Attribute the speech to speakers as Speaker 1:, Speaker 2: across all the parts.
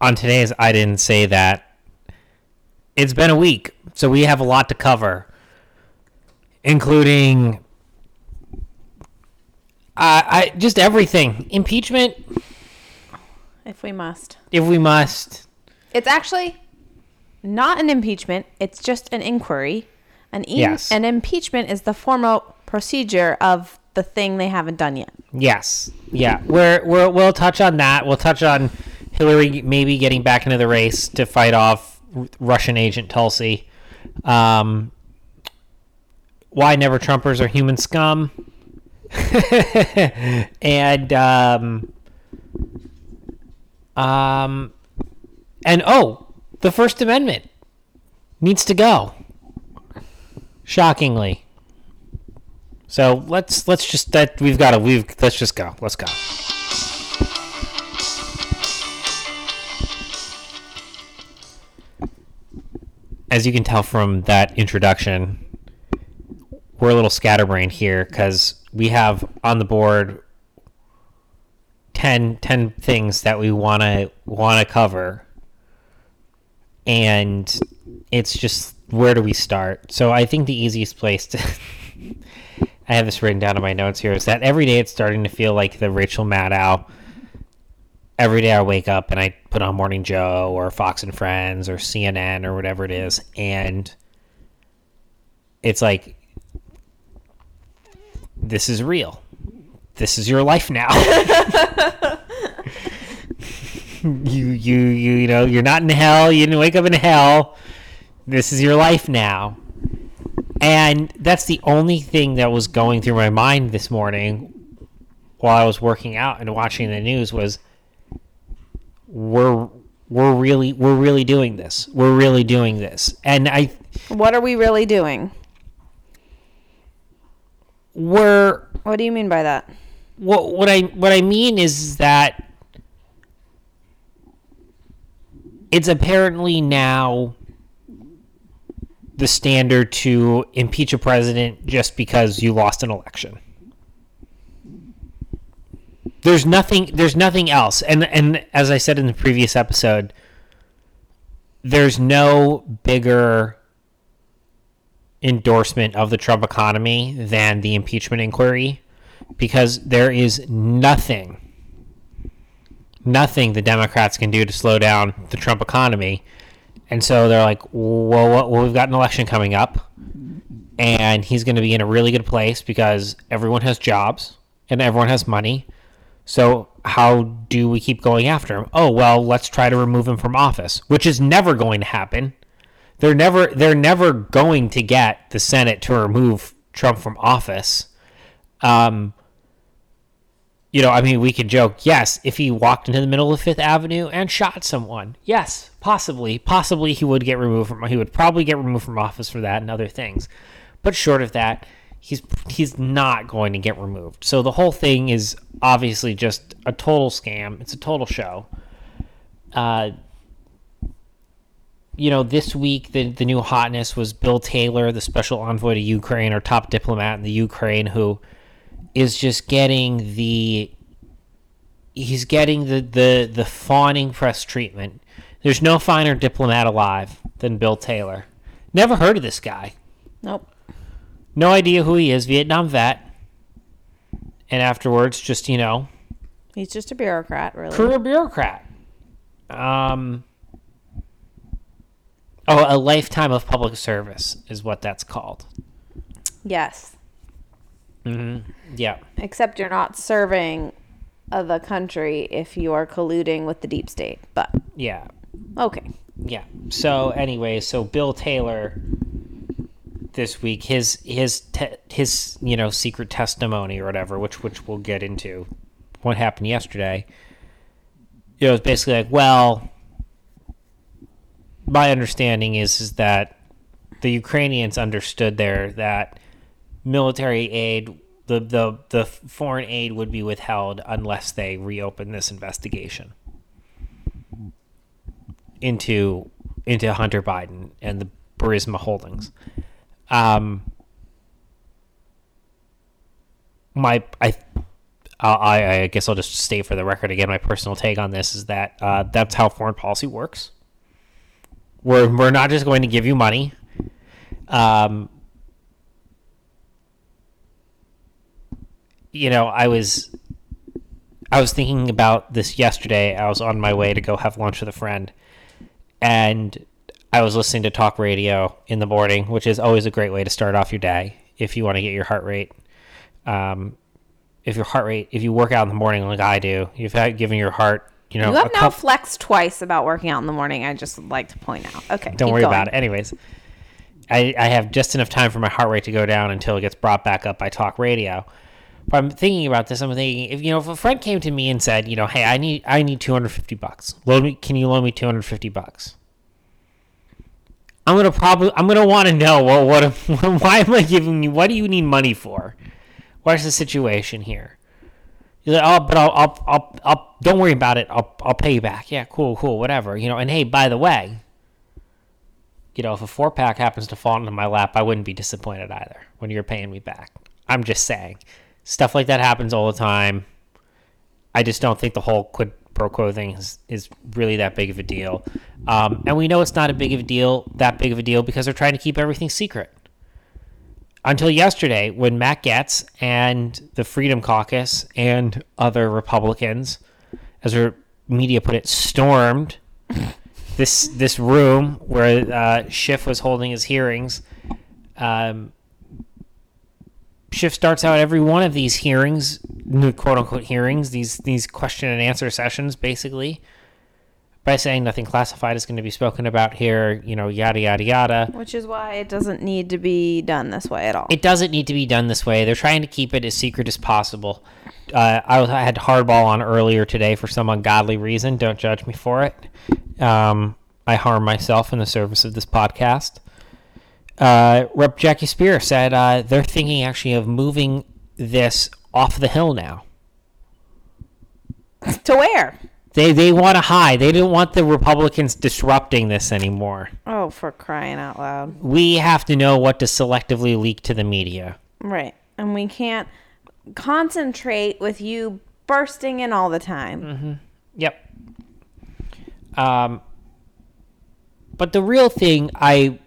Speaker 1: on today's I didn't say that it's been a week, so we have a lot to cover, including uh, I just everything impeachment
Speaker 2: If we must.
Speaker 1: if we must.
Speaker 2: It's actually not an impeachment, it's just an inquiry. An, in-
Speaker 1: Yes.
Speaker 2: an impeachment is the formal procedure of the thing they haven't done yet.
Speaker 1: Yes, yeah, we're, we're we'll touch on that. We'll touch on Hillary maybe getting back into the race to fight off Russian agent Tulsi. Um, why never Trumpers are human scum, and um, um, and oh, the First Amendment needs to go. Shockingly. So let's let's just that we've got to we've let's just go. Let's go. As you can tell from that introduction, we're a little scatterbrained here because we have on the board 10, 10 things that we want to want to cover. And it's just where do we start? So i think the easiest place to i have this written down in my notes here is that every day it's starting to feel like the rachel maddow every day i wake up and i put on morning joe or fox and friends or cnn or whatever it is and it's like this is real. This is your life now. You you you you know you're not in hell. You didn't wake up in hell. This is your life now. And that's the only thing that was going through my mind this morning while i was working out and watching the news was we're we're really we're really doing this we're really doing this and i
Speaker 2: What are we really doing?
Speaker 1: we're
Speaker 2: What do you mean by that?
Speaker 1: what what I what I mean is that it's apparently now the standard to impeach a president just because you lost an election. There's nothing there's nothing else. And and as I said in the previous episode, there's no bigger endorsement of the Trump economy than the impeachment inquiry because there is nothing nothing the Democrats can do to slow down the Trump economy. And so they're like, well, well, we've got an election coming up, and he's going to be in a really good place because everyone has jobs and everyone has money. So how do we keep going after him? Oh, well, let's try to remove him from office, which is never going to happen. They're never they're never going to get the Senate to remove Trump from office. Um, you know, I mean, we could joke, yes, if he walked into the middle of Fifth Avenue and shot someone, yes, possibly, possibly he would get removed from, he would probably get removed from office for that and other things. But short of that, he's he's not going to get removed. So the whole thing is obviously just a total scam. It's a total show. Uh, you know, this week the the new hotness was Bill Taylor, the special envoy to Ukraine, or top diplomat in the Ukraine, who is just getting the he's getting the the the fawning press treatment. There's no finer diplomat alive than Bill Taylor. Never heard of this guy.
Speaker 2: Nope.
Speaker 1: No idea who he is. Vietnam vet. And afterwards, just you know,
Speaker 2: He's just a bureaucrat, really.
Speaker 1: career bureaucrat. Um. Oh, a lifetime of public service is what that's called.
Speaker 2: Yes.
Speaker 1: Yeah.
Speaker 2: Except you're not serving the country if you are colluding with the deep state. But
Speaker 1: Yeah.
Speaker 2: okay.
Speaker 1: Yeah. So anyway, so Bill Taylor this week his his te- his you know secret testimony or whatever, which which we'll get into what happened yesterday. You know, it's basically like, well, my understanding is is that the Ukrainians understood there that military aid the, the the foreign aid would be withheld unless they reopen this investigation into into Hunter Biden and the Burisma Holdings. Um, my I I, I guess I'll just state for the record again. My personal take on this is that uh, that's how foreign policy works. We're we're not just going to give you money. Um, you know, I was I was thinking about this yesterday. I was on my way to go have lunch with a friend, and I was listening to talk radio in the morning, which is always a great way to start off your day if you want to get your heart rate. Um, if your heart rate, if you work out in the morning like I do, you've had given your heart, you know,
Speaker 2: You have now
Speaker 1: cup-
Speaker 2: flexed twice about working out in the morning. I just would like to point out. Okay.
Speaker 1: Don't worry
Speaker 2: going.
Speaker 1: about it. Anyways, I, I have just enough time for my heart rate to go down until it gets brought back up by talk radio. But I'm thinking about this. I'm thinking if you know if a friend came to me and said, you know, hey, I need I need 250 bucks. Loan me. Can you loan me 250 bucks? I'm gonna probably I'm gonna want to know well, what why am I giving you? What do you need money for? What's the situation here? He's like, oh, but I'll, I'll, I'll, I'll, don't worry about it. I'll, I'll pay you back. Yeah, cool, cool, whatever. You know, and hey, by the way, you know, if a four pack happens to fall into my lap, I wouldn't be disappointed either when you're paying me back. I'm just saying, stuff like that happens all the time. I just don't think the whole quid pro quo thing is, is really that big of a deal. Um, and we know it's not a big of a deal, that big of a deal, because they're trying to keep everything secret until yesterday when Matt Gaetz and the Freedom Caucus and other Republicans, as our media put it, stormed this this room where uh, Schiff was holding his hearings. Um, Schiff starts out every one of these hearings, quote unquote hearings, these these question and answer sessions, basically, by saying nothing classified is going to be spoken about here. You know, yada yada yada.
Speaker 2: Which is why it doesn't need to be done this way at all.
Speaker 1: It doesn't need to be done this way. They're trying to keep it as secret as possible. Uh, I, was, I had hardball on earlier today for some ungodly reason. Don't judge me for it. Um, I harm myself in the service of this podcast. Uh, Rep. Jackie Speier said uh, they're thinking actually of moving this off the hill now.
Speaker 2: to where?
Speaker 1: They they want to hide. They didn't want the Republicans disrupting this anymore.
Speaker 2: Oh, for crying out loud.
Speaker 1: We have to know what to selectively leak to the media.
Speaker 2: Right. And we can't concentrate with you bursting in all the time.
Speaker 1: Yep. Um, but the real thing, I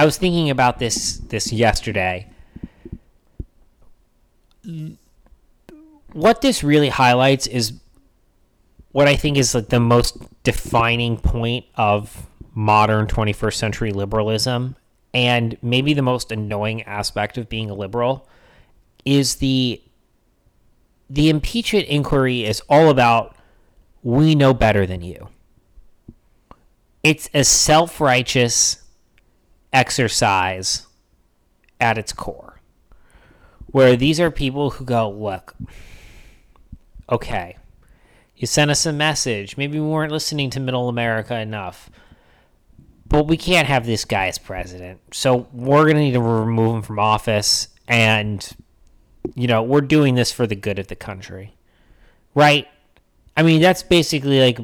Speaker 1: I was thinking about this this yesterday. What this really highlights is what I think is like the most defining point of modern 21st century liberalism and maybe the most annoying aspect of being a liberal is the the impeachment inquiry is all about we know better than you. It's a self-righteous exercise at its core. Where these are people who go, look, okay, you sent us a message. Maybe we weren't listening to middle America enough. But we can't have this guy as president. So we're going to need to remove him from office. And, you know, we're doing this for the good of the country. Right? I mean, that's basically like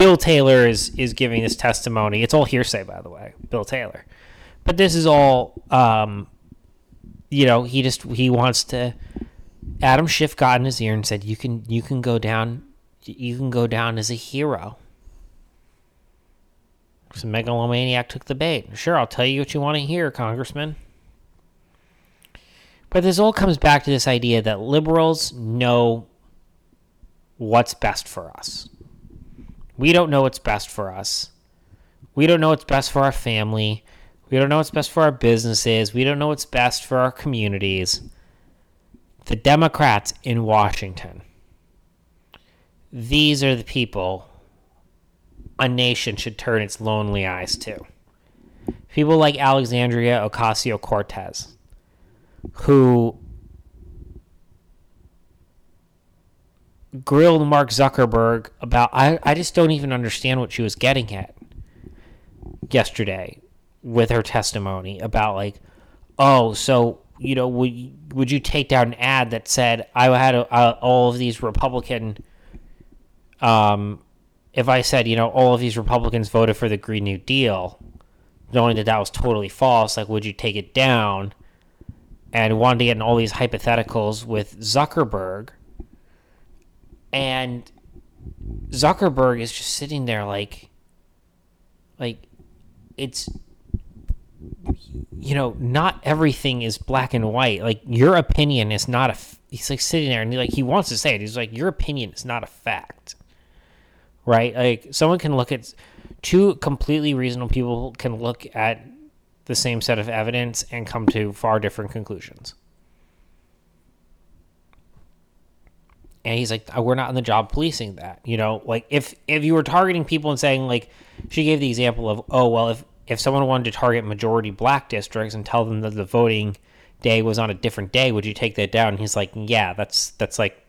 Speaker 1: Bill Taylor is, is giving this testimony. It's all hearsay, by the way, Bill Taylor. But this is all, um, you know, he just, he wants to. Adam Schiff got in his ear and said, "You can, you can go down, you can go down as a hero." So megalomaniac took the bait. Sure, I'll tell you what you want to hear, Congressman. But this all comes back to this idea that liberals know what's best for us. We don't know what's best for us. We don't know what's best for our family. We don't know what's best for our businesses. We don't know what's best for our communities. The Democrats in Washington. These are the people a nation should turn its lonely eyes to. People like Alexandria Ocasio Cortez, who grilled Mark Zuckerberg about. I, I just don't even understand what she was getting at yesterday with her testimony about, like, oh, so, you know, would, would you take down an ad that said, I had a, a, all of these Republican. Um, if I said, you know, all of these Republicans voted for the Green New Deal, knowing that that was totally false, like, would you take it down? and wanted to get in all these hypotheticals with Zuckerberg. And Zuckerberg is just sitting there like, like, it's, you know, not everything is black and white. Like your opinion is not a. He's like sitting there and he, like he wants to say it. He's like, your opinion is not a fact, right? Like someone can look at two completely reasonable people can look at the same set of evidence and come to far different conclusions. And he's like, we're not in the job policing that. You know, like if if you were targeting people and saying like, she gave the example of, oh well, if if someone wanted to target majority black districts and tell them that the voting day was on a different day, would you take that down? And he's like, yeah, that's that's like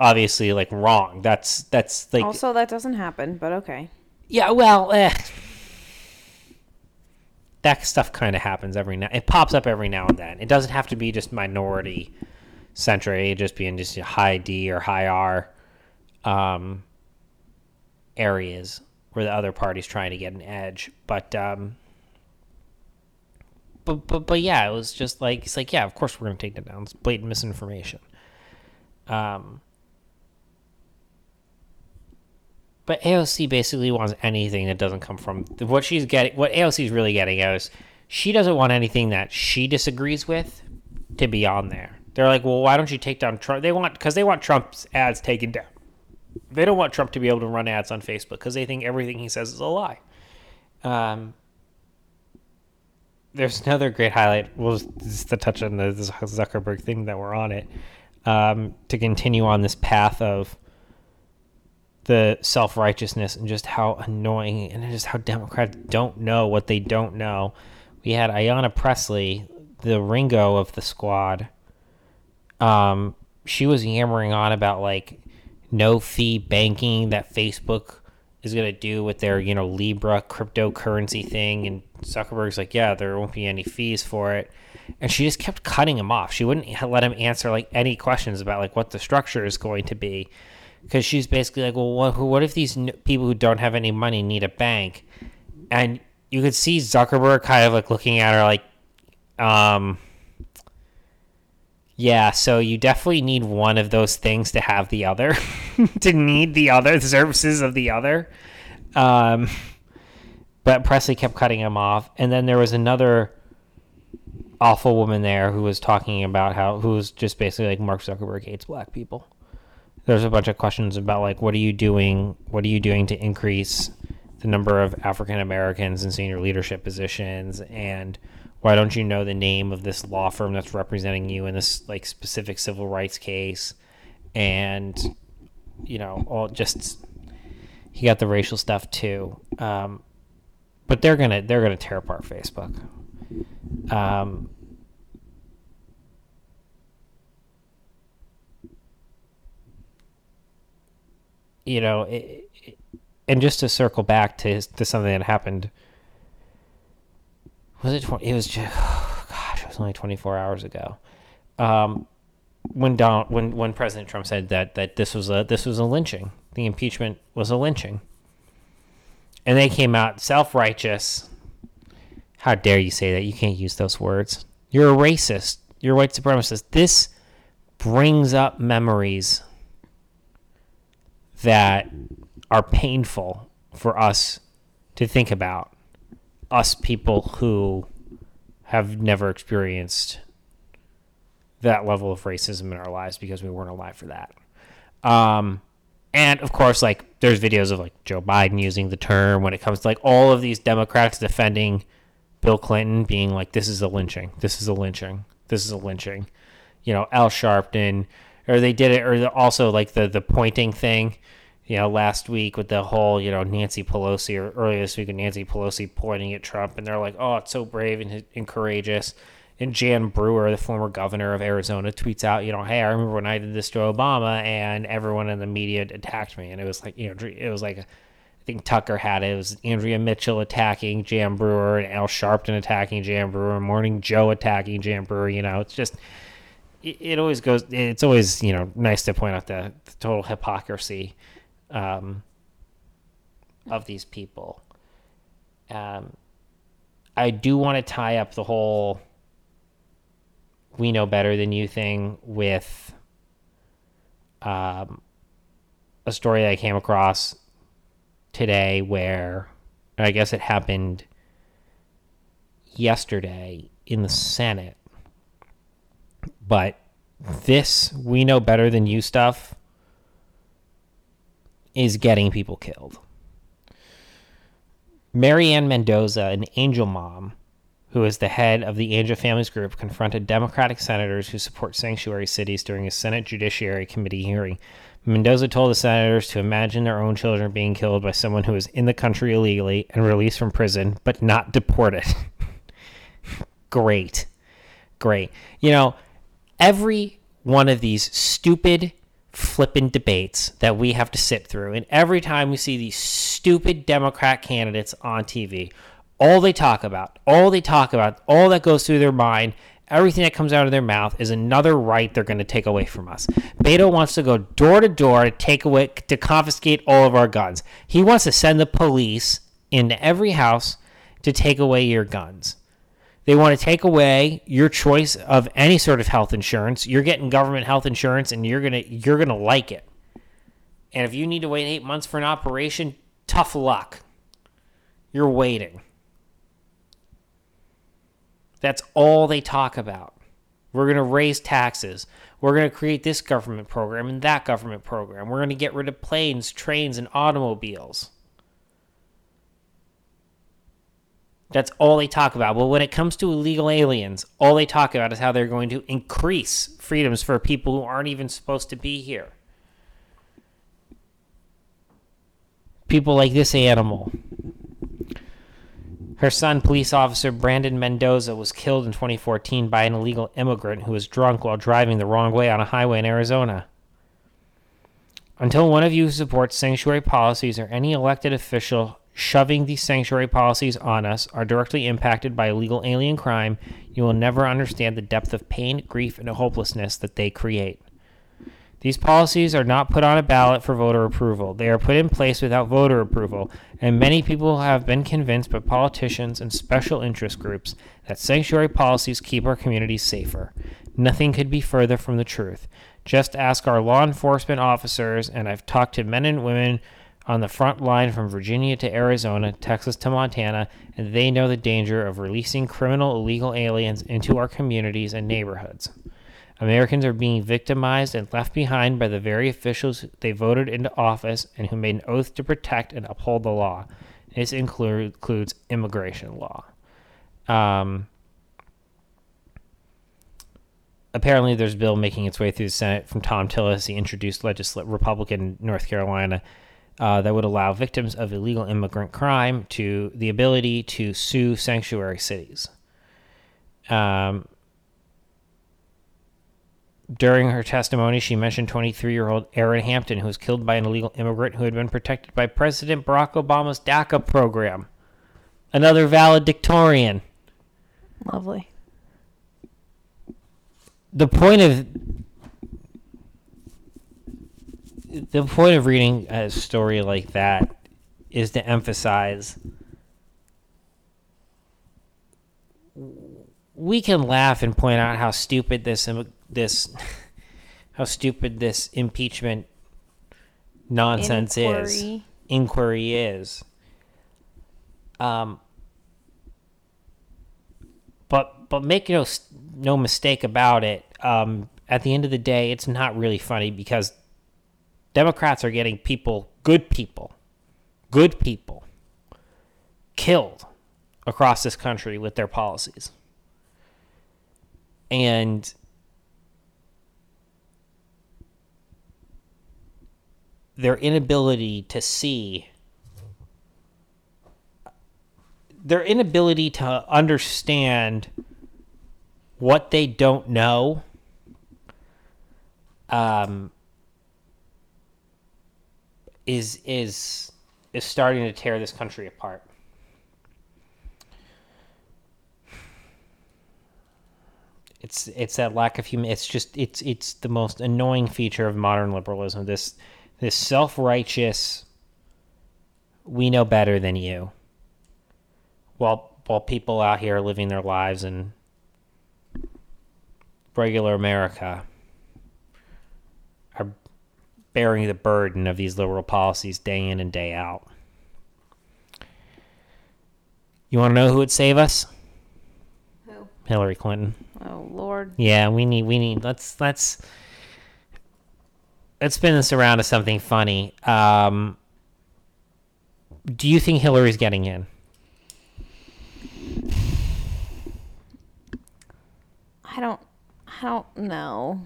Speaker 1: obviously like wrong. That's that's like
Speaker 2: Also, that doesn't happen, but okay.
Speaker 1: yeah, well, eh. that stuff kind of happens every now. It pops up every now and then. It doesn't to be just being just be just high D or high R um, areas where the other party's trying to get an edge. But um, but but but yeah, it was just like it's like yeah, of course we're gonna take that down. It's blatant misinformation. Um, but AOC basically wants anything that doesn't come from what she's getting. What AOC is really getting at is she doesn't want anything that she disagrees with to be on there. They're like, well, why don't you take down Trump? They want because they want Trump's ads taken down. They don't want Trump to be able to run ads on Facebook because they think everything he says is a lie. Um, there's another great highlight. Well, just to touch on the Zuckerberg thing that we're on it um, to continue on this path of the self righteousness and just how annoying and just how Democrats don't know what they don't know. We had Ayanna Pressley, the Ringo of the squad. Um, she was yammering on about like no fee banking that Facebook is going to do with their, you know, Libra cryptocurrency thing. And Zuckerberg's like, yeah, there won't be any fees for it. And she just kept cutting him off. She wouldn't let him answer like any questions about like what the structure is going to be. Because she's basically like, well, what, what if these people who don't have any money need a bank? And you could see Zuckerberg kind of like looking at her like, um, yeah, so you definitely need one of those things to have the other, to need the other, the services of the other. Um, but Pressley kept cutting him off. And then there was another awful woman there who was talking about how, who was just basically like, Mark Zuckerberg hates black people. There's a bunch of questions about like, what are you doing? What are you doing to increase the number of African Americans in senior leadership positions? And, why don't you know the name of this law firm that's representing you in this like specific civil rights case? And you know all just he got the racial stuff too. Um, but they're gonna they're gonna tear apart facebook. Um, you know it, it, and just to circle back to to something that happened was it 20, it was just oh gosh it was only 24 hours ago. Um, when Don when when President Trump said that that this was a this was a lynching the impeachment was a lynching. And they came out self-righteous. How dare you say that? You can't use those words. You're a racist. You're a white supremacist. This brings up memories that are painful for us to think about us people who have never experienced that level of racism in our lives because we weren't alive for that. Um, and of course, like there's videos of like Joe Biden using the term when it comes to like all of these Democrats defending Bill Clinton, being like, "This is a lynching. This is a lynching. This is a lynching." You know, Al Sharpton, or they did it, or also like the the pointing thing you know, last week with the whole, you know, Nancy Pelosi or earlier this week with Nancy Pelosi pointing at Trump, and they're like, oh, it's so brave and, and courageous. And Jan Brewer, the former governor of Arizona, tweets out, you know, hey, I remember when I did this to Obama, and everyone in the media attacked me, and it was like, you know, it was like, I think Tucker had it. It was Andrea Mitchell attacking Jan Brewer, and Al Sharpton attacking Jan Brewer, and Morning Joe attacking Jan Brewer. You know, it's just, it, always goes. It's always, you know, nice to point out the, the total hypocrisy um, of these people. Um, I do want to tie up the whole we know better than you thing with um, a story that I came across today where I guess it happened yesterday in the Senate. But this we know better than you stuff is getting people killed. Mary Ann Mendoza, an angel mom, who is the head of the Angel Families Group, confronted Democratic senators who support sanctuary cities during a Senate Judiciary Committee hearing. Mendoza told the senators to imagine their own children being killed by someone who is in the country illegally and released from prison, but not deported. Great. Great. You know, every one of these stupid flippin' debates that we have to sit through, and every time we see these stupid Democrat candidates on TV, all they talk about, all they talk about, all that goes through their mind, everything that comes out of their mouth is another right they're going to take away from us. Beto wants to go door to door to take away, to confiscate all of our guns. He wants to send the police into every house to take away your guns. They want to take away your choice of any sort of health insurance. You're getting government health insurance and you're going to you're going to like it. And if you need to wait 8 months for an operation, tough luck. You're waiting. That's all they talk about. We're going to raise taxes. We're going to create this government program and that government program. We're going to get rid of planes, trains, and automobiles. That's all they talk about. But when it comes to illegal aliens, all they talk about is how they're going to increase freedoms for people who aren't even supposed to be here. People like this animal. Her son, police officer Brandon Mendoza, was killed in 2014 by an illegal immigrant who was drunk while driving the wrong way on a highway in Arizona. Until one of you supports sanctuary policies or any elected official shoving these sanctuary policies on us are directly impacted by illegal alien crime, you will never understand the depth of pain, grief, and hopelessness that they create. These policies are not put on a ballot for voter approval. They are put in place without voter approval, and many people have been convinced by politicians and special interest groups that sanctuary policies keep our communities safer. Nothing could be further from the truth. Just ask our law enforcement officers, and I've talked to men and women on the front line from Virginia to Arizona, Texas to Montana, and they know the danger of releasing criminal illegal aliens into our communities and neighborhoods. Americans are being victimized and left behind by the very officials they voted into office and who made an oath to protect and uphold the law. This include, includes immigration law. Um, apparently, there's a bill making its way through the Senate from Thom Tillis, the introduced legislative Republican North Carolina, uh, that would allow victims of illegal immigrant crime to the ability to sue sanctuary cities. Um, during her testimony, she mentioned 23 year old Aaron Hampton, who was killed by an illegal immigrant who had been protected by President Barack Obama's DACA program. Another valedictorian.
Speaker 2: Lovely.
Speaker 1: The point of the point of reading a story like that is to emphasize we can laugh and point out how stupid this this how stupid this impeachment nonsense
Speaker 2: Inquiry.
Speaker 1: is inquiry is um but but make no no mistake about it um at the end of the day it's not really funny because democrats are getting people good people good people killed across this country with their policies. And their inability to see their inability to understand what they don't know um is is is starting to tear this country apart. It's it's that lack of human it's just it's it's the most annoying feature of modern liberalism. This this self-righteous we know better than you while while people out here living their lives and regular America are bearing the burden of these liberal policies day in and day out. You want to know who would save us?
Speaker 2: Who?
Speaker 1: Hillary Clinton.
Speaker 2: Oh Lord.
Speaker 1: Yeah, we need we need let's let's let's spin this around to something funny. Um, do you think Hillary's getting in?
Speaker 2: I don't. I don't know.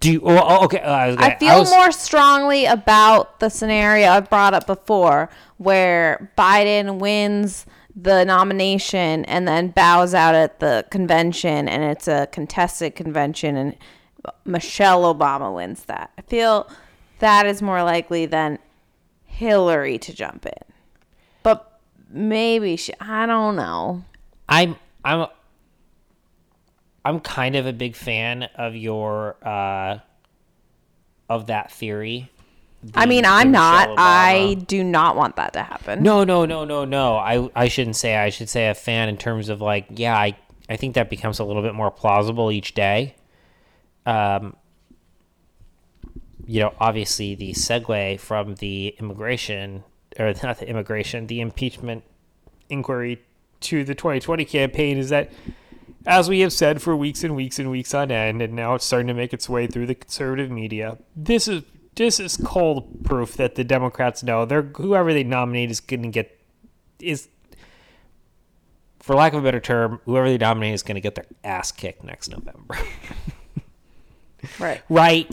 Speaker 1: Do you? Oh, okay. uh, I, was gonna-
Speaker 2: I feel
Speaker 1: was-
Speaker 2: more strongly about the scenario I brought up before, where Biden wins the nomination and then bows out at the convention, and it's a contested convention, and Michelle Obama wins that. I feel that is more likely than Hillary to jump in, but maybe she. I don't know.
Speaker 1: I'm I'm I'm kind of a big fan of your uh of that theory.
Speaker 2: I mean,
Speaker 1: the
Speaker 2: I'm not. I do not want that to happen.
Speaker 1: No, no, no, no, no. I I shouldn't say I should say a fan in terms of like, yeah, I I think that becomes a little bit more plausible each day. Um you know, obviously the segue from the immigration or not the immigration, the impeachment inquiry to the 2020 campaign is that as we have said for weeks and weeks and weeks on end and now it's starting to make its way through the conservative media. This is this is cold proof that the Democrats know they're whoever they nominate is going to get is for lack of a better term, whoever they nominate is going to get their ass kicked next November.
Speaker 2: Right.
Speaker 1: right?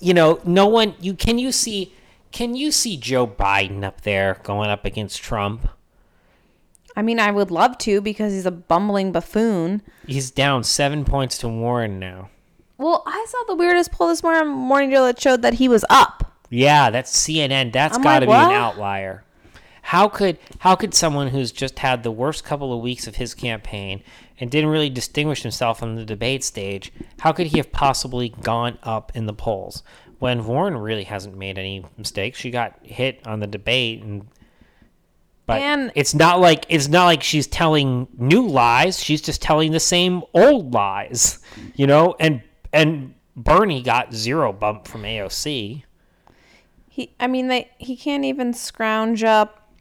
Speaker 1: You know, no one you can you see can you see Joe Biden up there going up against Trump?
Speaker 2: I mean, I would love to because he's a bumbling buffoon.
Speaker 1: He's down 7 points to Warren now.
Speaker 2: Well, I saw the weirdest poll this morning, morning Joe that showed that he was up.
Speaker 1: Yeah, that's CNN. That's
Speaker 2: I'm
Speaker 1: got to
Speaker 2: like,
Speaker 1: be an outlier. How could how could someone who's just had the worst couple of weeks of his campaign and didn't really distinguish himself on the debate stage, how could he have possibly gone up in the polls when Warren really hasn't made any mistakes? She got hit on the debate and but
Speaker 2: And-
Speaker 1: it's not like it's not like she's telling new lies. She's just telling the same old lies, you know. And and Bernie got zero bump from AOC.
Speaker 2: He, I mean, they he can't even scrounge up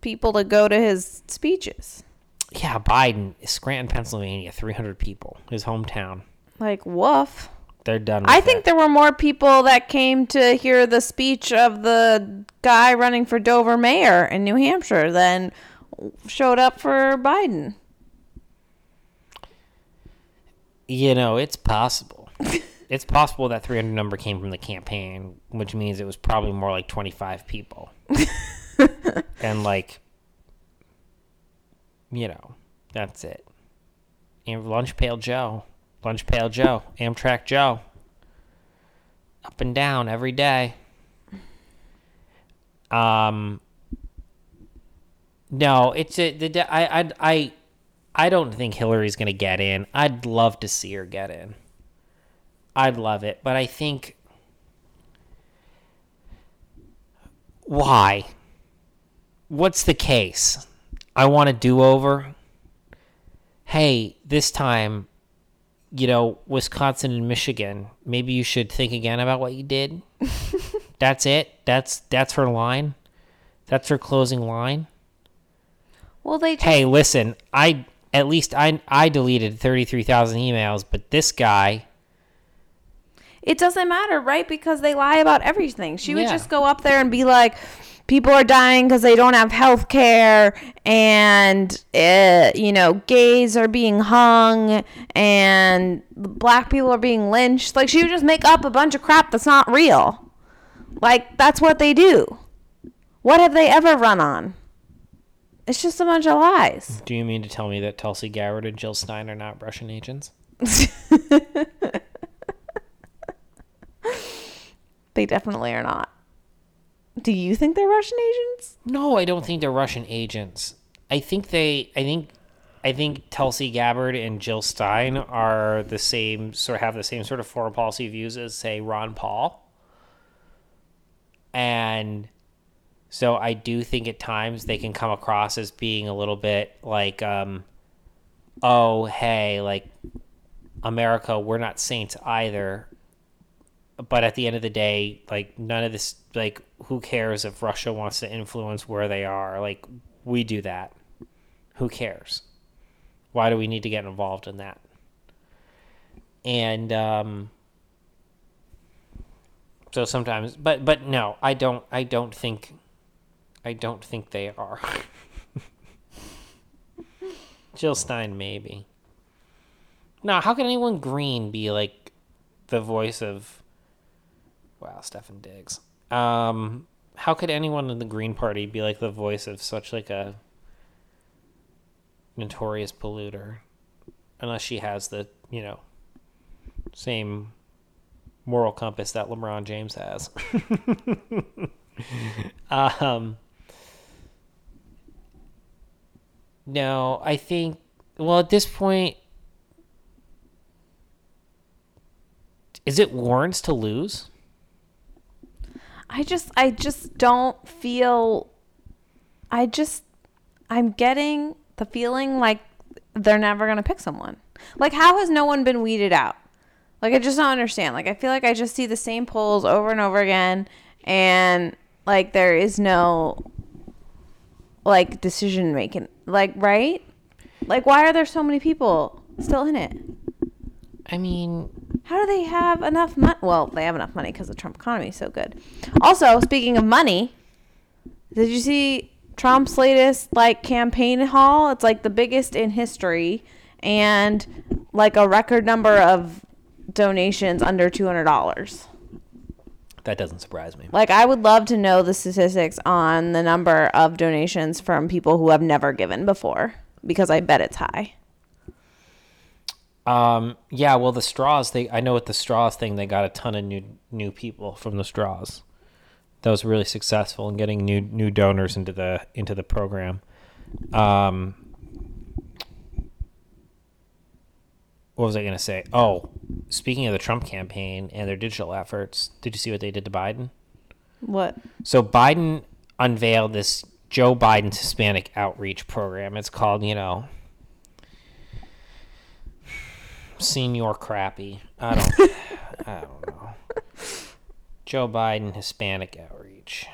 Speaker 2: people to go to his speeches.
Speaker 1: Yeah, Biden, Scranton, Pennsylvania, 300 people, his hometown.
Speaker 2: Like, woof.
Speaker 1: They're done.
Speaker 2: I think there were more people that came to hear the speech of the guy running for Dover mayor in New Hampshire than showed up for Biden.
Speaker 1: you know, it's possible. it's possible that 300 number came from the campaign, which means it was probably more like 25 people. and like, you know, that's it. And lunch pail Joe, lunch pail Joe, Amtrak Joe, up and down every day. Um. No, it's a, the I I I I don't think Hillary's to get in. I'd love to see her get in. I'd love it, but I think why? What's the case? I want a do-over. Hey, this time, you know, Wisconsin and Michigan, maybe you should think again about what you did. that's it. That's that's her line. That's her closing line
Speaker 2: Well, they just,
Speaker 1: hey, listen, I at least I I deleted thirty three thousand emails, but this guy,
Speaker 2: it doesn't matter, right? Because they lie about everything. She would
Speaker 1: Yeah.
Speaker 2: just go up there and be like, people are dying because they don't have health care and uh, you know gays are being hung and black people are being lynched. Like she would just make up a bunch of crap that's not real. Like that's what they do. What have they ever run on? It's just a bunch of lies.
Speaker 1: Do you mean to tell me that Tulsi Gabbard and Jill Stein are not Russian agents?
Speaker 2: they definitely are not do you think they're russian agents
Speaker 1: No, I don't think they're Russian agents. I think they, I think, I think Tulsi Gabbard and Jill Stein are the same, sort of have the same sort of foreign policy views as, say, Ron Paul. And so I do think at times they can come across as being a little bit like, um, oh, hey, like, America, we're not saints either. But at the end of the day, like none of this, like who cares if Russia wants to influence where they are? Like we do that. Who cares? Why do we need to get involved in that? And um, so sometimes, but but no, I don't. I don't think. I don't think they are. Jill Stein, maybe. Now, how can anyone green be like the voice of? Wow, Stefon Diggs. Um, how could anyone in the Green Party be like the voice of such like a notorious polluter, unless she has the you know same moral compass that LeBron James has. um, no, I think. Well, at this point, is it Warren's to lose?
Speaker 2: I just I just don't feel I just I'm getting the feeling like they're never going to pick someone. Like how has no one been weeded out? Like I just don't understand. Like I feel like I just see the same polls over and over again and like there is no like decision making. Like right? Like why are there so many people still in it?
Speaker 1: I mean,
Speaker 2: How do they have enough money? Well, they have enough money because the Trump economy is so good. Also, speaking of money, did you see Trump's latest like campaign haul? It's like the biggest in history, and like a record number of donations under two hundred dollars.
Speaker 1: that doesn't surprise me.
Speaker 2: Like, I would love to know the statistics on the number of donations from people who have never given before, because I bet it's high.
Speaker 1: Um, yeah, well, the straws. They I know with the straws thing, they got a ton of new new people from the straws. That was really successful in getting new new donors into the into the program. Um, what was I going to say? Oh, speaking of the Trump campaign and their digital efforts, did you see what they did to Biden?
Speaker 2: What?
Speaker 1: So Biden unveiled this Joe Biden's Hispanic outreach program. It's called, you know, Senior Crappy. I don't, I don't know. Joe Biden Hispanic outreach.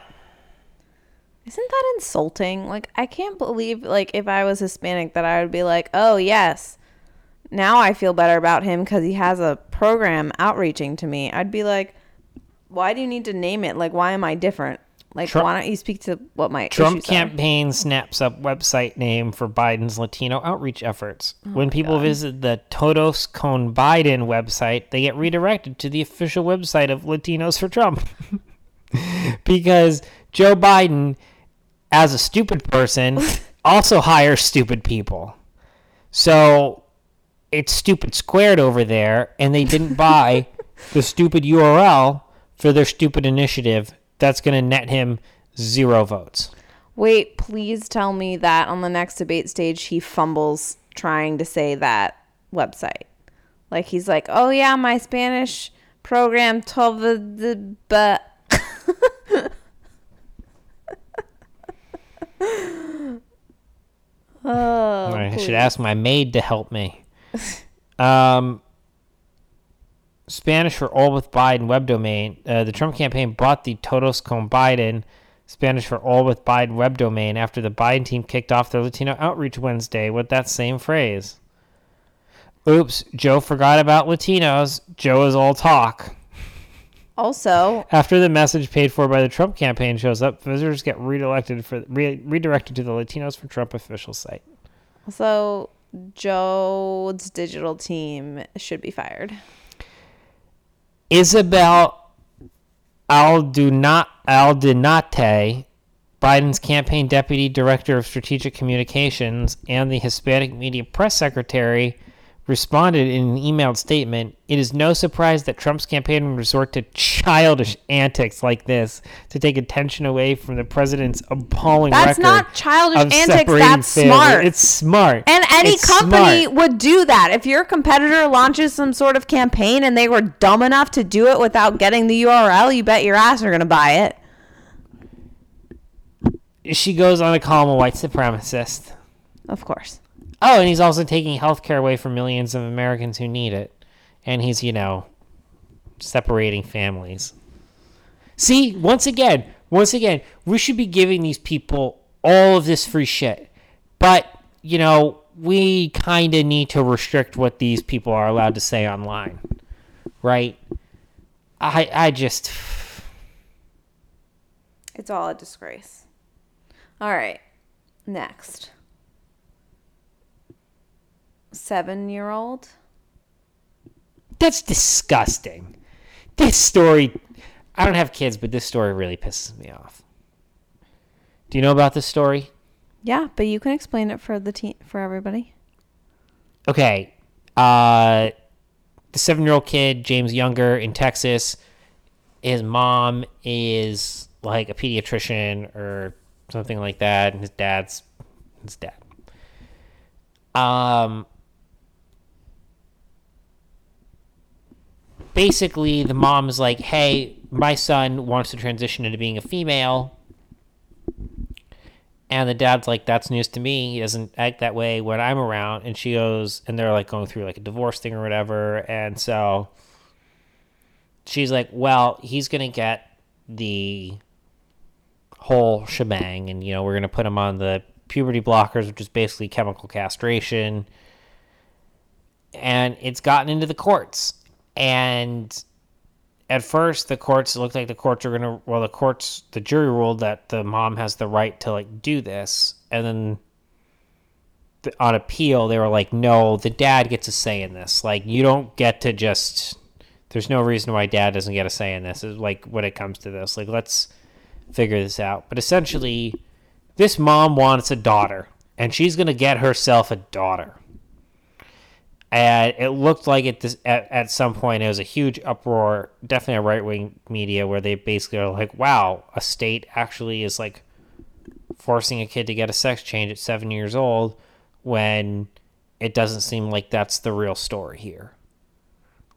Speaker 2: Isn't that insulting? Like I can't believe like if I was Hispanic that I would be like, "Oh, yes. Now I feel better about him cuz he has a program outreaching to me." I'd be like, "Why do you need to name it? Like why am I different? Like
Speaker 1: Trump-
Speaker 2: why don't you speak to what my
Speaker 1: Trump
Speaker 2: issues are?"
Speaker 1: campaign snaps up website name for Biden's Latino outreach efforts. Oh when people visit the Todos con Biden website, they get redirected to the official website of Latinos for Trump. because Joe Biden, as a stupid person, also hires stupid people. So it's stupid squared over there, and they didn't buy the stupid URL for their stupid initiative. That's going to net him zero votes.
Speaker 2: Wait, please tell me that on the next debate stage he fumbles trying to say that website. Like he's like, "Oh yeah, my Spanish program told the the but Oh,
Speaker 1: I should ask my maid to help me. um, Spanish for all with Biden web domain. Uh, the Trump campaign bought the Todos con Biden Spanish for all with Biden web domain after the Biden team kicked off their Latino outreach Wednesday with that same phrase. Oops, Joe forgot about Latinos. Joe is all talk.
Speaker 2: Also,
Speaker 1: After the message paid for by the Trump campaign shows up, visitors get redirected for re- redirected to the Latinos for Trump official site.
Speaker 2: So Joe's digital team should be fired.
Speaker 1: Isabel Alduna- Aldunate, Biden's campaign deputy director of strategic communications and the Hispanic media press secretary, responded in an emailed statement It is no surprise that Trump's campaign would resort to childish antics like this to take attention away from the president's appalling
Speaker 2: That's not childish antics, that's
Speaker 1: families.
Speaker 2: smart.
Speaker 1: It's smart.
Speaker 2: And any
Speaker 1: It's
Speaker 2: company
Speaker 1: smart.
Speaker 2: would do that. If your competitor launches some sort of campaign and they were dumb enough to do it without getting the URL, you bet your ass are going to buy it.
Speaker 1: She goes on to call him a white supremacist.
Speaker 2: Of course.
Speaker 1: Oh, and he's also taking health care away from millions of Americans who need it. and he's you know separating families. See, once again, once again, we should be giving these people all of this free shit. But, you know, we kind of need to restrict what these people are allowed to say online. Right? I I just
Speaker 2: It's all a disgrace. All right. Next. Seven year old.
Speaker 1: that's disgusting. This story I don't have kids, but this story really pisses me off. Do you know about this story?
Speaker 2: Yeah, but you can explain it for the te- for everybody.
Speaker 1: okay, uh, the seven year old kid, James Younger in Texas, his mom is like a pediatrician or something like that, and his dad's his dad. Um, basically, the mom is like, hey, my son wants to transition into being a female. And the dad's like, that's news to me. He doesn't act that way when I'm around. And she goes, and they're like going through like a divorce thing or whatever. And so she's like, well, he's going to get the whole shebang. And, you know, we're going to put him on the puberty blockers, which is basically chemical castration. And it's gotten into the courts. And at first the courts looked like the courts are gonna well the courts the jury ruled that the mom has the right to like do this. And then the, on appeal they were like no the dad gets a say in this. Like you don't get to just there's no reason why dad doesn't get a say in this is like when it comes to this. Like let's figure this out. But essentially this mom wants a daughter and she's gonna get herself a daughter and it looked like it this, at, at some point it was a huge uproar definitely a right-wing media where they basically are like wow a state actually is like forcing a kid to get a sex change at seven years old when it doesn't seem like that's the real story here.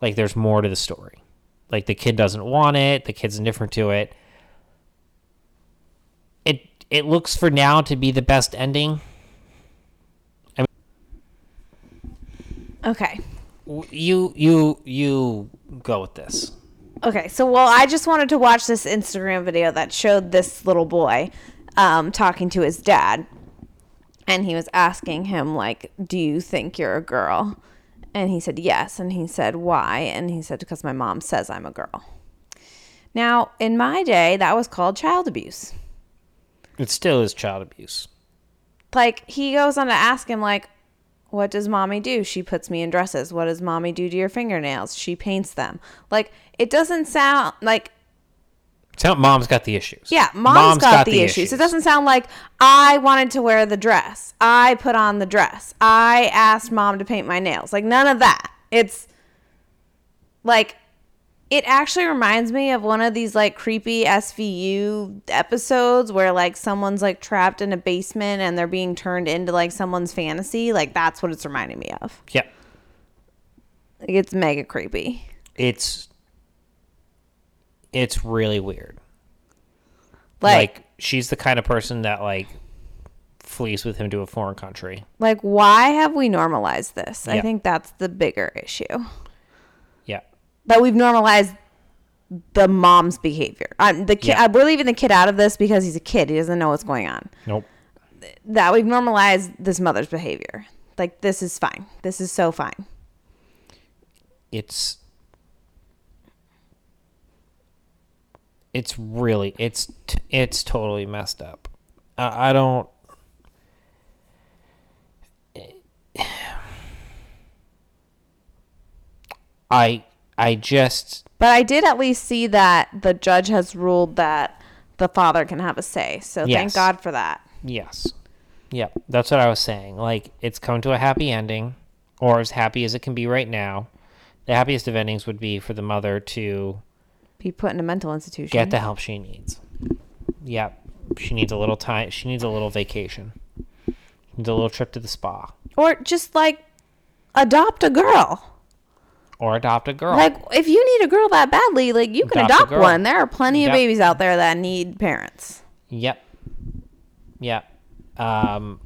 Speaker 1: Like there's more to the story. Like the kid doesn't want it. The kid's indifferent to it. It it looks for now to be the best ending
Speaker 2: Okay.
Speaker 1: you you you go with this
Speaker 2: Okay, so well, I just wanted to watch this Instagram video that showed this little boy um, talking to his dad, and he was asking him like, "Do you think you're a girl?" And he said yes, and he said why, and he said because my mom says I'm a girl. Now, in my day, that was called child abuse.
Speaker 1: it still is child abuse
Speaker 2: Like he goes on to ask him like, "What does mommy do? She puts me in dresses. What does mommy do to your fingernails? She paints them." Like it doesn't sound like
Speaker 1: Tell mom's got the issues.
Speaker 2: Yeah, mom's got, the, issues. It doesn't sound like I wanted to wear the dress. I put on the dress. I asked mom to paint my nails. Like none of that. It's like it actually reminds me of one of these like creepy SVU episodes where like someone's like trapped in a basement and they're being turned into like someone's fantasy. Like that's what it's reminding me of.
Speaker 1: Yep.
Speaker 2: Like it's mega creepy.
Speaker 1: It's it's really weird.
Speaker 2: Like
Speaker 1: Like, she's the kind of person that like flees with him to a foreign country.
Speaker 2: like why have we normalized this? I think that's the bigger issue. But we've normalized the mom's behavior. Um, the kid,
Speaker 1: Yeah.
Speaker 2: we're leaving the kid out of this because he's a kid. He doesn't know what's going on.
Speaker 1: Nope.
Speaker 2: That we've normalized this mother's behavior. Like this is fine. This is so fine.
Speaker 1: It's it's really it's it's totally messed up. I, I don't. I I just
Speaker 2: But I did at least see that the judge has ruled that the father can have a say. So thank God for that.
Speaker 1: Yes. Yep. That's what I was saying. Like, it's come to a happy ending, or as happy as it can be right now. The happiest of endings would be for the mother to
Speaker 2: Be put in a mental institution.
Speaker 1: get the help she needs. Yep. She needs a little time. She needs a little vacation. She needs a little trip to the spa.
Speaker 2: or just like adopt a girl.
Speaker 1: Or adopt a girl.
Speaker 2: Like if you need a girl that badly, like you can
Speaker 1: Adopt
Speaker 2: adopt, one. There are plenty of babies out there that need parents.
Speaker 1: Yep. Yep. Um,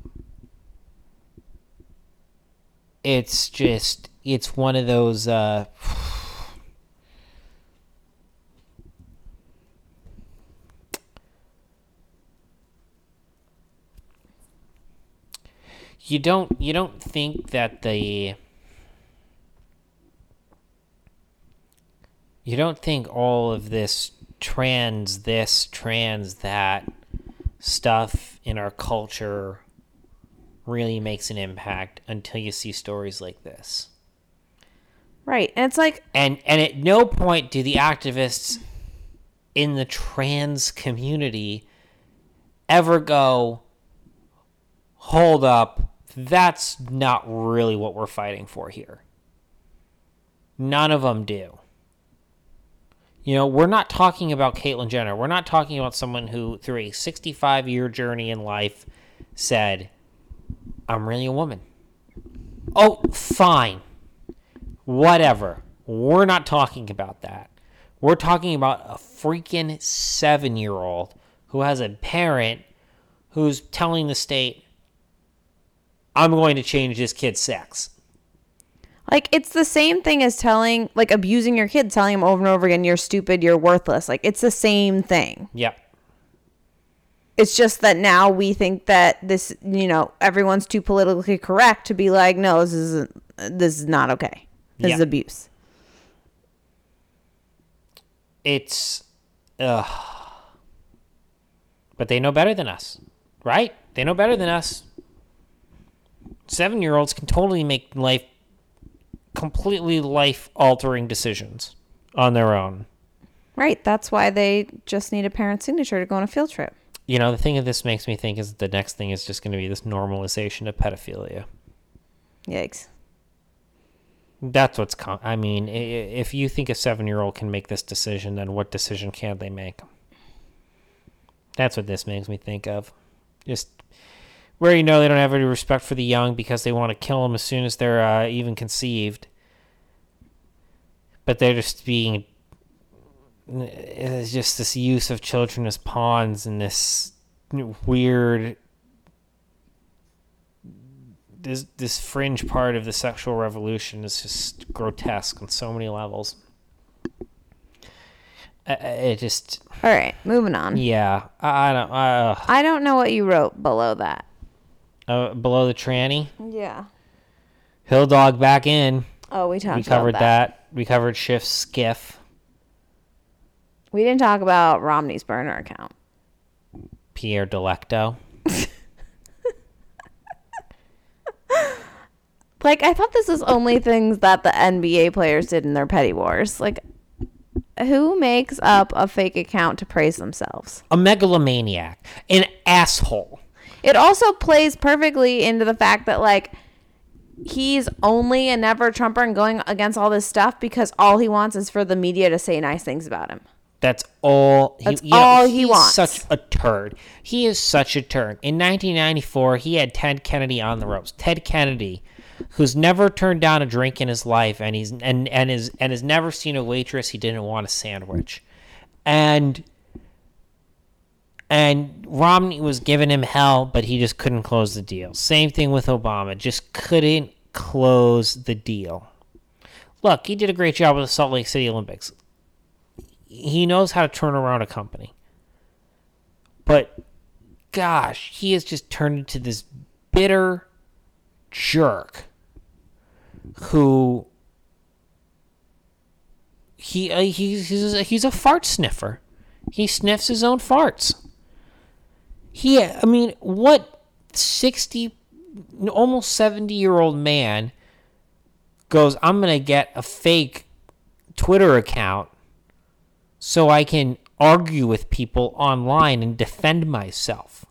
Speaker 1: it's just it's one of those uh you don't you don't think that the you don't think all of this trans this trans that stuff in our culture really makes an impact until you see stories like this
Speaker 2: Right. And it's like,
Speaker 1: and and at no point do the activists in the trans community ever go hold up that's not really what we're fighting for here none of them do you know we're not talking about caitlyn jenner we're not talking about someone who through a 65 year journey in life said i'm really a woman oh fine whatever. We're not talking about that. We're talking about a freaking seven year old who has a parent who's telling the state, I'm going to change this kid's sex.
Speaker 2: Like it's the same thing as telling, like abusing your kid, telling them over and over again, you're stupid, you're worthless. Like it's the same thing.
Speaker 1: Yeah.
Speaker 2: It's just that now we think that this, you know, everyone's too politically correct to be like, no, this isn't, this is not okay. This is abuse.
Speaker 1: It's. Ugh. But they know better than us, right? They know better than us. Seven year olds can totally make life, completely life altering decisions on their own.
Speaker 2: Right. That's why they just need a parent signature to go on a field trip.
Speaker 1: You know, the thing that this makes me think is the next thing is just going to be this normalization of pedophilia.
Speaker 2: Yikes.
Speaker 1: That's what's. Com- I mean, if you think a seven-year-old can make this decision, then what decision can they make? That's what this makes me think of. Just where you know they don't have any respect for the young because they want to kill them as soon as they're uh, even conceived, but they're just being. It's just this use of children as pawns and this weird this this fringe part of the sexual revolution is just grotesque on so many levels. It just
Speaker 2: All right. Moving on.
Speaker 1: yeah, I I don't uh,
Speaker 2: I don't know what you wrote below that.
Speaker 1: Uh below the tranny
Speaker 2: Yeah.
Speaker 1: hill dog back in.
Speaker 2: Oh, we talked
Speaker 1: we covered that.
Speaker 2: that.
Speaker 1: We covered shift Schiff.
Speaker 2: We didn't talk about Romney's burner account.
Speaker 1: Pierre Delecto.
Speaker 2: Like I thought this was only things that the NBA players did in their petty wars. Like who makes up a fake account to praise themselves?
Speaker 1: A megalomaniac. An asshole.
Speaker 2: It also plays perfectly into the fact that like he's only a never Trumper and going against all this stuff because all he wants is for the media to say nice things about him.
Speaker 1: That's all. He,
Speaker 2: That's
Speaker 1: you know,
Speaker 2: all he
Speaker 1: he's
Speaker 2: wants.
Speaker 1: Such a turd. He is such a turd. In 1994, he had Ted Kennedy on the ropes. Ted Kennedy, who's never turned down a drink in his life, and he's and and is and has never seen a waitress he didn't want a sandwich, and and Romney was giving him hell, but he just couldn't close the deal. Same thing with Obama, just couldn't close the deal. Look, he did a great job with the Salt Lake City Olympics he knows how to turn around a company. But gosh, he has just turned into this bitter jerk who he uh, he's he's a, he's a fart sniffer. He sniffs his own farts. He I mean, what 60 almost 70 year old man goes, "I'm going to get a fake Twitter account so I can argue with people online and defend myself.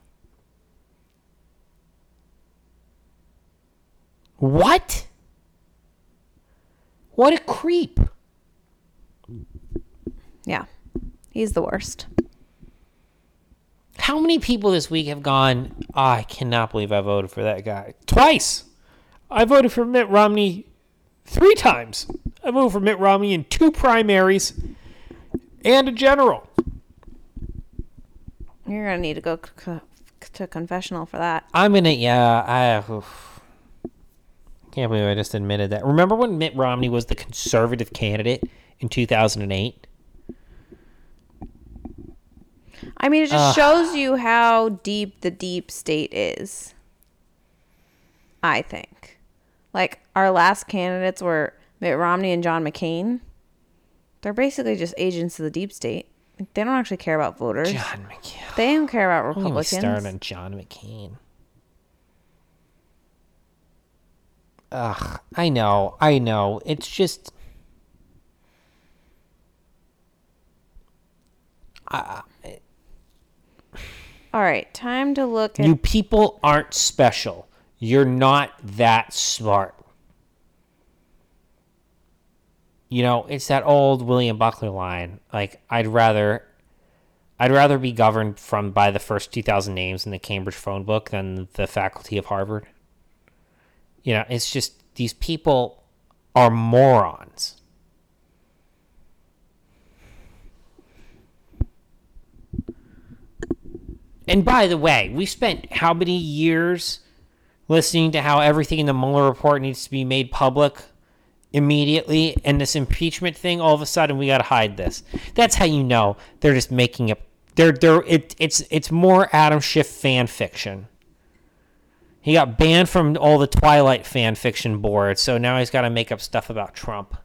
Speaker 1: What? What a creep.
Speaker 2: Yeah. He's the worst.
Speaker 1: How many people this week have gone, "Oh, I cannot believe I voted for that guy? Twice. I voted for Mitt Romney three times. I voted for Mitt Romney in two primaries and a general.
Speaker 2: You're going to need to go c- c- to confessional for that.
Speaker 1: I'm gonna, yeah, I. oof. Can't believe I just admitted that. Remember when Mitt Romney was the conservative candidate in 2008?
Speaker 2: I mean, it just shows you how deep the deep state is. I think. Like, our last candidates were Mitt Romney and John McCain. They're basically just agents of the deep state. Like, They don't actually care about voters.
Speaker 1: John McCain.
Speaker 2: They don't care about
Speaker 1: Don't
Speaker 2: Republicans.
Speaker 1: start on John McCain. Ugh, I know, I know. It's just.
Speaker 2: All right, time to look at.
Speaker 1: You people aren't special. You're not that smart. You know, it's that old William Buckley line. Like, I'd rather, I'd rather be governed from by the first two thousand names in the Cambridge phone book than the faculty of Harvard. You know, it's just these people are morons. And by the way, we spent how many years listening to how everything in the Mueller report needs to be made public immediately, and this impeachment thing, all of a sudden we got to hide this. That's how you know they're just making up. They're they're it, it's it's more Adam Schiff fan fiction. He got banned from all the Twilight fan fiction boards, so now he's got to make up stuff about Trump.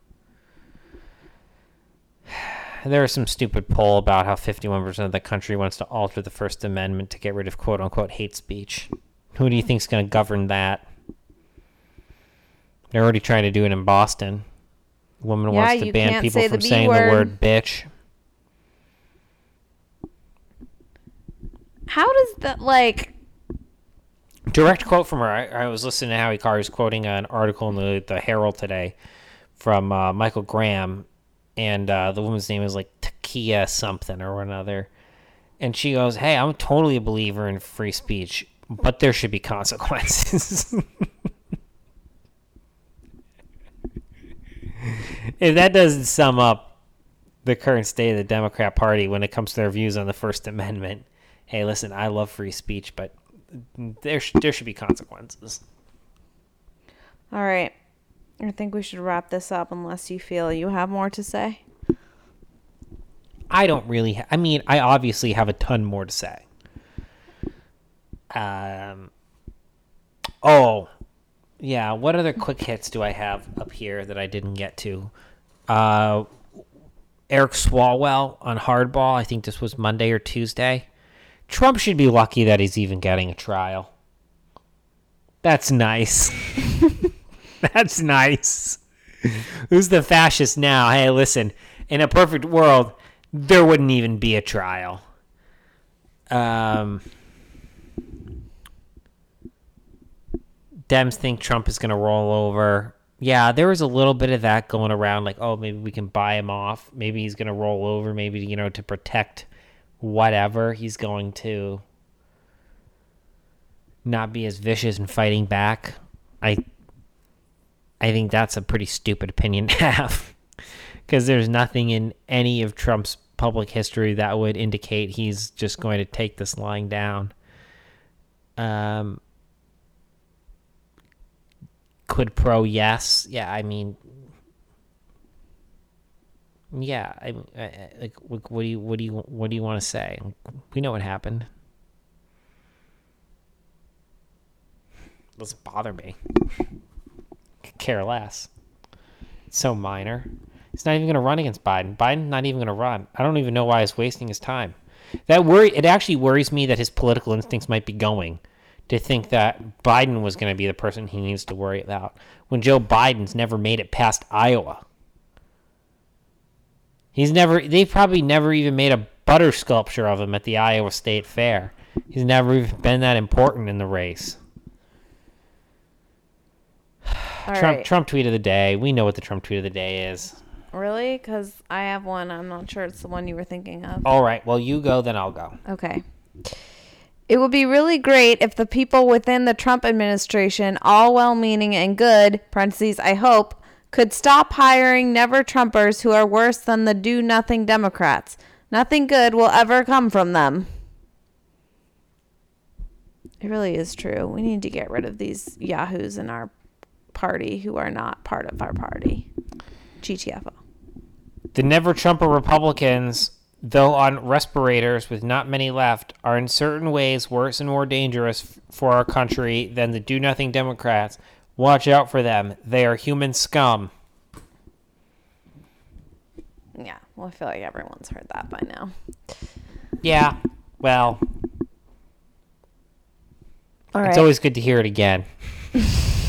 Speaker 1: There was some stupid poll about how 51% of the country wants to alter the First Amendment to get rid of quote unquote hate speech. Who do you think is going to govern that? They're already trying to do it in Boston. A woman
Speaker 2: Yeah,
Speaker 1: wants to ban people
Speaker 2: say
Speaker 1: from
Speaker 2: the
Speaker 1: saying
Speaker 2: word.
Speaker 1: the word bitch.
Speaker 2: How does that, like.
Speaker 1: Direct quote from her. I, I was listening to Howie Carr. He was quoting an article in the, the Herald today from uh, Michael Graham, and uh, the woman's name is like Takia something or another. And she goes, "Hey, I'm totally a believer in free speech, but there should be consequences." if that doesn't sum up the current state of the Democrat Party when it comes to their views on the First Amendment, hey, listen, I love free speech, but there there should be consequences.
Speaker 2: All right. I think we should wrap this up unless you feel you have more to say.
Speaker 1: I don't really. Ha- I mean, I obviously have a ton more to say. Um. Oh, yeah. What other quick hits do I have up here that I didn't get to? Uh, Eric Swalwell on Hardball. I think this was Monday or Tuesday. Trump should be lucky that he's even getting a trial. That's nice. That's nice. Who's the fascist now? Hey, listen. In a perfect world, there wouldn't even be a trial. Um, Dems think Trump is going to roll over. Yeah, there was a little bit of that going around. Like, oh, maybe we can buy him off. Maybe he's going to roll over. Maybe you know to protect whatever he's going to not be as vicious and fighting back. I I think that's a pretty stupid opinion to have because there's nothing in any of Trump's public history that would indicate he's just going to take this lying down. Um, quid pro, yes, yeah. I mean, yeah. I, I like, what what do you what do you what do you want to say? We know what happened. Doesn't bother me. Could care less. It's so minor. He's not even going to run against Biden. Biden's not even going to run. I don't even know why he's wasting his time. That worry. It actually worries me that his political instincts might be going to think that Biden was going to be the person he needs to worry about when Joe Biden's never made it past Iowa. He's never. They probably never even made a butter sculpture of him at the Iowa State Fair. He's never even been that important in the race.
Speaker 2: All
Speaker 1: Trump
Speaker 2: right.
Speaker 1: Trump tweet of the day. We know what the Trump tweet of the day is.
Speaker 2: Really? Because I have one. I'm not sure it's the one you were thinking of.
Speaker 1: All right. Well, you go, then I'll go.
Speaker 2: Okay. It would be really great if the people within the Trump administration, all well meaning and good, parentheses, I hope, could stop hiring never Trumpers who are worse than the do nothing Democrats. Nothing good will ever come from them. It really is true. We need to get rid of these yahoos in our party who are not part of our party. GTFO.
Speaker 1: The never Trumper Republicans, though on respirators with not many left, are in certain ways worse and more dangerous for our country than the do nothing Democrats. Watch out for them. They are human scum.
Speaker 2: Yeah, well, I feel like everyone's heard that by now.
Speaker 1: Yeah, well,
Speaker 2: All right.
Speaker 1: it's always good to hear it again.